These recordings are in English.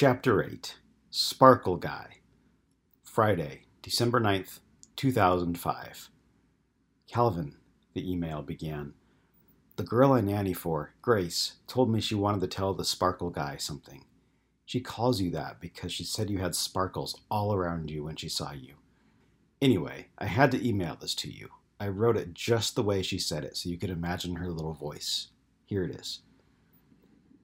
Chapter 8 Sparkle Guy. Friday, December 9th, 2005. Calvin, the email began. The girl I nanny for, Grace, told me she wanted to tell the Sparkle Guy something. She calls you that because she said you had sparkles all around you when she saw you. Anyway, I had to email this to you. I wrote it just the way she said it so you could imagine her little voice. Here it is.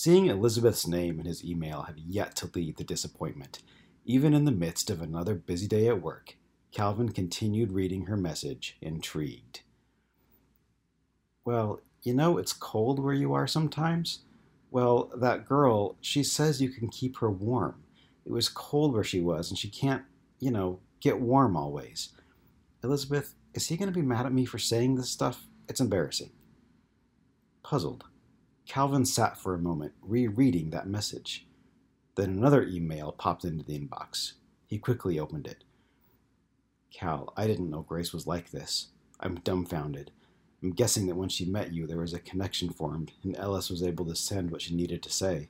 Seeing Elizabeth's name in his email had yet to lead to disappointment. Even in the midst of another busy day at work, Calvin continued reading her message, intrigued. Well, you know it's cold where you are sometimes? Well, that girl, she says you can keep her warm. It was cold where she was, and she can't, you know, get warm always. Elizabeth, is he going to be mad at me for saying this stuff? It's embarrassing. Puzzled, Calvin sat for a moment, rereading that message. Then another email popped into the inbox. He quickly opened it. Cal, I didn't know Grace was like this. I'm dumbfounded. I'm guessing that when she met you, there was a connection formed, and Ellis was able to send what she needed to say.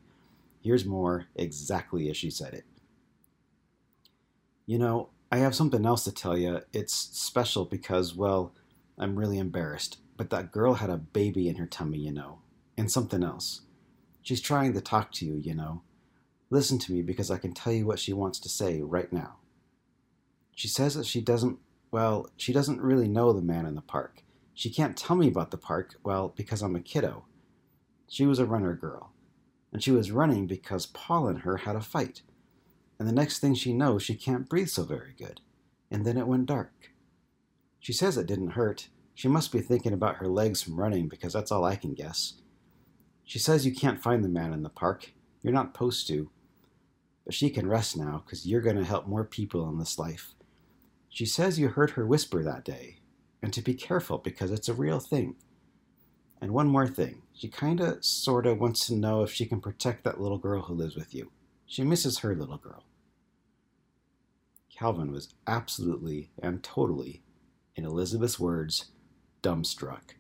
Here's more exactly as she said it. You know, I have something else to tell you. It's special because, well, I'm really embarrassed, but that girl had a baby in her tummy, you know and something else. She's trying to talk to you, you know. Listen to me because I can tell you what she wants to say right now. She says that she doesn't, well, she doesn't really know the man in the park. She can't tell me about the park, well, because I'm a kiddo. She was a runner girl, and she was running because Paul and her had a fight. And the next thing she knows, she can't breathe so very good. And then it went dark. She says it didn't hurt. She must be thinking about her legs from running because that's all I can guess. She says you can't find the man in the park. You're not supposed to. But she can rest now, because you're going to help more people in this life. She says you heard her whisper that day, and to be careful because it's a real thing. And one more thing. She kinda, sorta wants to know if she can protect that little girl who lives with you. She misses her little girl. Calvin was absolutely and totally, in Elizabeth's words, dumbstruck.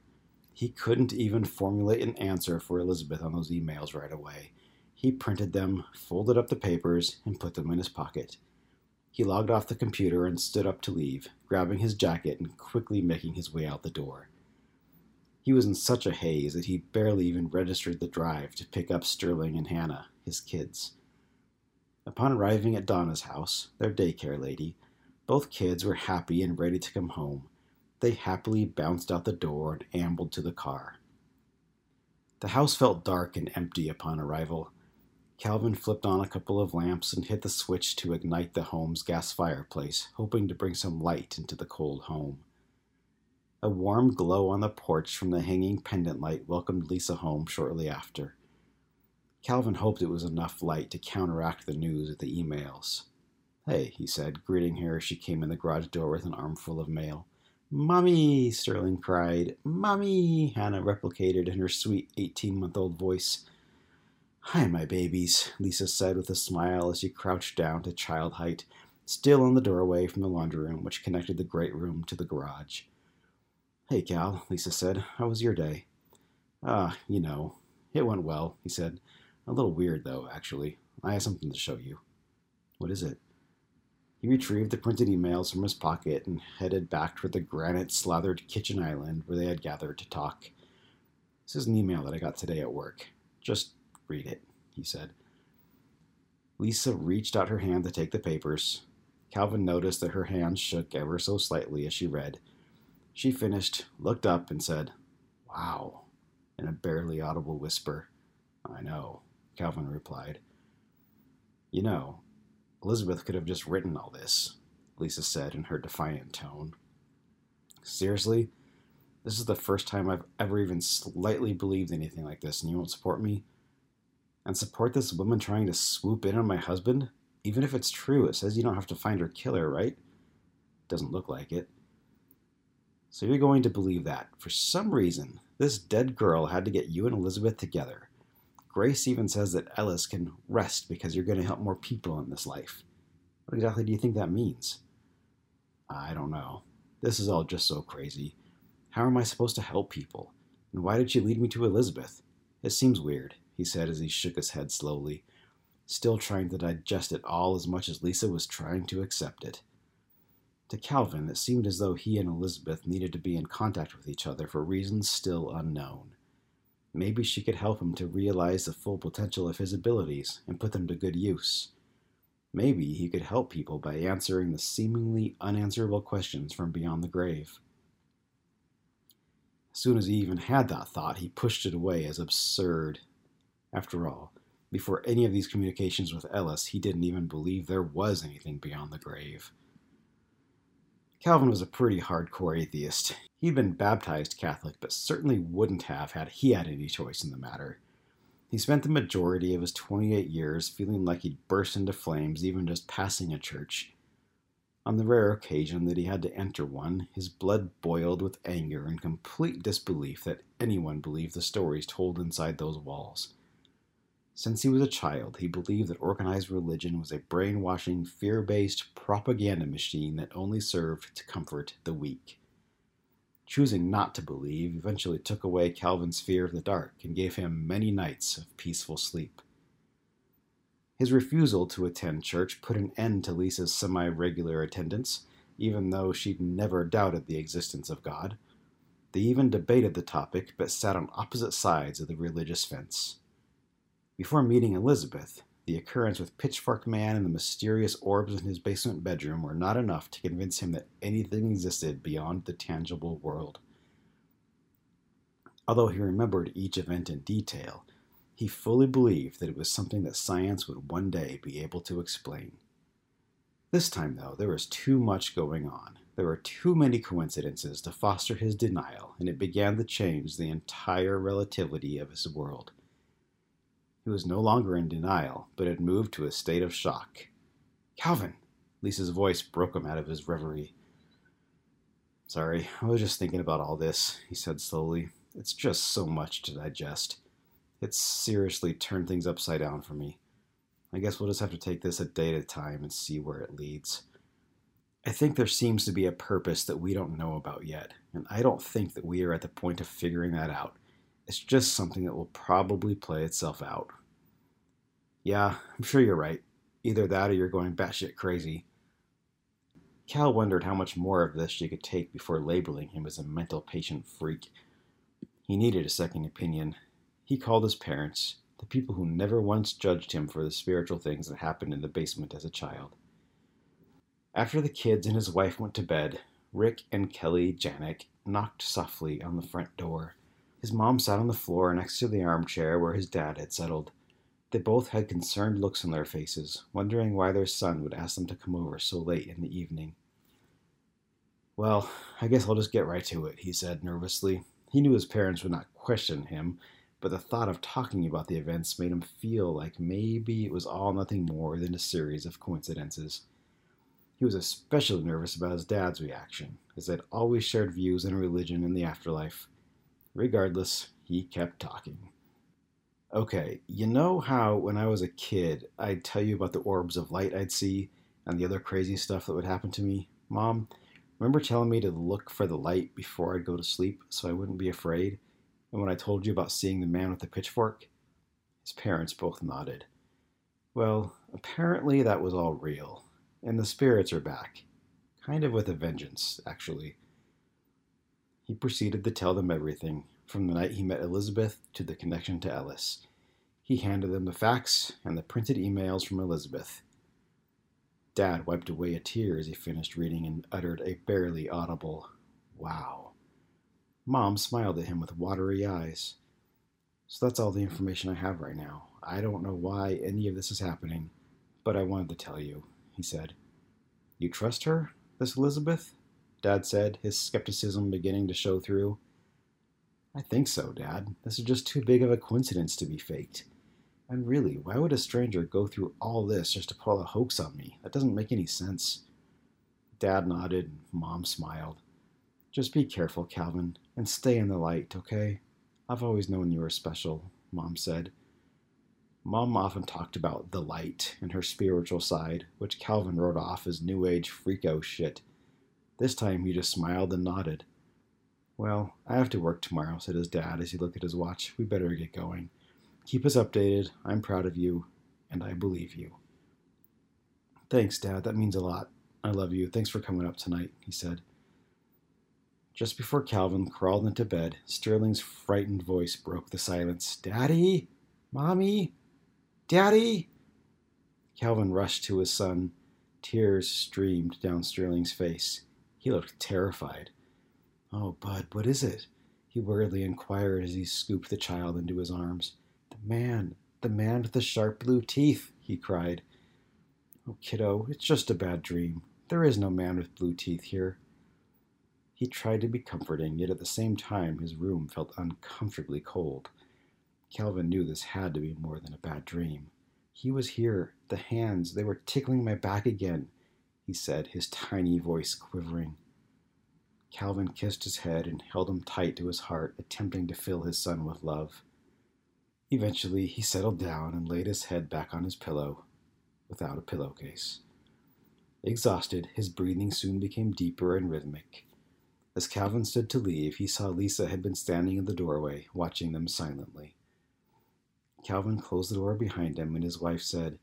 He couldn't even formulate an answer for Elizabeth on those emails right away. He printed them, folded up the papers, and put them in his pocket. He logged off the computer and stood up to leave, grabbing his jacket and quickly making his way out the door. He was in such a haze that he barely even registered the drive to pick up Sterling and Hannah, his kids. Upon arriving at Donna's house, their daycare lady, both kids were happy and ready to come home they happily bounced out the door and ambled to the car. The house felt dark and empty upon arrival. Calvin flipped on a couple of lamps and hit the switch to ignite the home's gas fireplace, hoping to bring some light into the cold home. A warm glow on the porch from the hanging pendant light welcomed Lisa home shortly after. Calvin hoped it was enough light to counteract the news of the emails. Hey, he said, greeting her as she came in the garage door with an armful of mail. Mommy, Sterling cried. Mommy, Hannah replicated in her sweet 18 month old voice. Hi, my babies, Lisa said with a smile as she crouched down to child height, still in the doorway from the laundry room which connected the great room to the garage. Hey, Cal, Lisa said. How was your day? Ah, you know. It went well, he said. A little weird, though, actually. I have something to show you. What is it? He retrieved the printed emails from his pocket and headed back toward the granite slathered kitchen island where they had gathered to talk. This is an email that I got today at work. Just read it, he said. Lisa reached out her hand to take the papers. Calvin noticed that her hand shook ever so slightly as she read. She finished, looked up, and said, Wow, in a barely audible whisper. I know, Calvin replied. You know, Elizabeth could have just written all this, Lisa said in her defiant tone. Seriously? This is the first time I've ever even slightly believed anything like this, and you won't support me? And support this woman trying to swoop in on my husband? Even if it's true, it says you don't have to find her killer, right? Doesn't look like it. So you're going to believe that, for some reason, this dead girl had to get you and Elizabeth together Grace even says that Ellis can rest because you're going to help more people in this life. What exactly do you think that means? I don't know. This is all just so crazy. How am I supposed to help people? And why did she lead me to Elizabeth? It seems weird, he said as he shook his head slowly. still trying to digest it all as much as Lisa was trying to accept it. To Calvin, it seemed as though he and Elizabeth needed to be in contact with each other for reasons still unknown. Maybe she could help him to realize the full potential of his abilities and put them to good use. Maybe he could help people by answering the seemingly unanswerable questions from beyond the grave. As soon as he even had that thought, he pushed it away as absurd. After all, before any of these communications with Ellis, he didn't even believe there was anything beyond the grave. Calvin was a pretty hardcore atheist. He'd been baptized Catholic, but certainly wouldn't have had he had any choice in the matter. He spent the majority of his 28 years feeling like he'd burst into flames even just passing a church. On the rare occasion that he had to enter one, his blood boiled with anger and complete disbelief that anyone believed the stories told inside those walls. Since he was a child, he believed that organized religion was a brainwashing, fear based propaganda machine that only served to comfort the weak. Choosing not to believe eventually took away Calvin's fear of the dark and gave him many nights of peaceful sleep. His refusal to attend church put an end to Lisa's semi regular attendance, even though she'd never doubted the existence of God. They even debated the topic, but sat on opposite sides of the religious fence. Before meeting Elizabeth, the occurrence with Pitchfork Man and the mysterious orbs in his basement bedroom were not enough to convince him that anything existed beyond the tangible world. Although he remembered each event in detail, he fully believed that it was something that science would one day be able to explain. This time, though, there was too much going on. There were too many coincidences to foster his denial, and it began to change the entire relativity of his world. He was no longer in denial, but had moved to a state of shock. Calvin! Lisa's voice broke him out of his reverie. Sorry, I was just thinking about all this, he said slowly. It's just so much to digest. It's seriously turned things upside down for me. I guess we'll just have to take this a day at a time and see where it leads. I think there seems to be a purpose that we don't know about yet, and I don't think that we are at the point of figuring that out. It's just something that will probably play itself out. Yeah, I'm sure you're right. Either that or you're going batshit crazy. Cal wondered how much more of this she could take before labeling him as a mental patient freak. He needed a second opinion. He called his parents, the people who never once judged him for the spiritual things that happened in the basement as a child. After the kids and his wife went to bed, Rick and Kelly Janik knocked softly on the front door. His mom sat on the floor next to the armchair where his dad had settled. They both had concerned looks on their faces, wondering why their son would ask them to come over so late in the evening. Well, I guess I'll just get right to it, he said nervously. He knew his parents would not question him, but the thought of talking about the events made him feel like maybe it was all nothing more than a series of coincidences. He was especially nervous about his dad's reaction, as they'd always shared views on religion and the afterlife. Regardless, he kept talking. Okay, you know how when I was a kid, I'd tell you about the orbs of light I'd see and the other crazy stuff that would happen to me? Mom, remember telling me to look for the light before I'd go to sleep so I wouldn't be afraid? And when I told you about seeing the man with the pitchfork? His parents both nodded. Well, apparently that was all real, and the spirits are back. Kind of with a vengeance, actually. He proceeded to tell them everything, from the night he met Elizabeth to the connection to Ellis. He handed them the fax and the printed emails from Elizabeth. Dad wiped away a tear as he finished reading and uttered a barely audible, Wow. Mom smiled at him with watery eyes. So that's all the information I have right now. I don't know why any of this is happening, but I wanted to tell you, he said. You trust her, this Elizabeth? Dad said, his skepticism beginning to show through. I think so, Dad. This is just too big of a coincidence to be faked. And really, why would a stranger go through all this just to pull a hoax on me? That doesn't make any sense. Dad nodded, and Mom smiled. Just be careful, Calvin, and stay in the light, okay? I've always known you were special, Mom said. Mom often talked about the light and her spiritual side, which Calvin wrote off as New Age freako shit. This time he just smiled and nodded. Well, I have to work tomorrow, said his dad as he looked at his watch. We better get going. Keep us updated. I'm proud of you. and I believe you. Thanks, Dad. That means a lot. I love you. Thanks for coming up tonight, he said. Just before Calvin crawled into bed, Sterling's frightened voice broke the silence. Daddy? Mommy? Daddy? Calvin rushed to his son. Tears streamed down Sterling's face. He looked terrified. Oh, Bud, what is it? He worriedly inquired as he scooped the child into his arms. The man, the man with the sharp blue teeth, he cried. Oh, kiddo, it's just a bad dream. There is no man with blue teeth here. He tried to be comforting, yet at the same time his room felt uncomfortably cold. Calvin knew this had to be more than a bad dream. He was here. The hands, they were tickling my back again, he said, his tiny voice quivering. Calvin kissed his head and held him tight to his heart, attempting to fill his son with love. Eventually, he settled down and laid his head back on his pillow without a pillowcase. Exhausted, his breathing soon became deeper and rhythmic. As Calvin stood to leave, he saw Lisa had been standing in the doorway, watching them silently. Calvin closed the door behind him, and his wife said,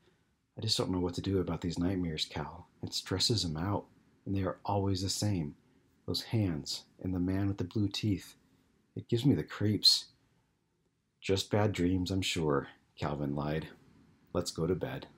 I just don't know what to do about these nightmares, Cal. It stresses out, and they are always the same. Those hands, and the man with the blue teeth. It gives me the creeps. Just bad dreams, I'm sure, Calvin lied. Let's go to bed.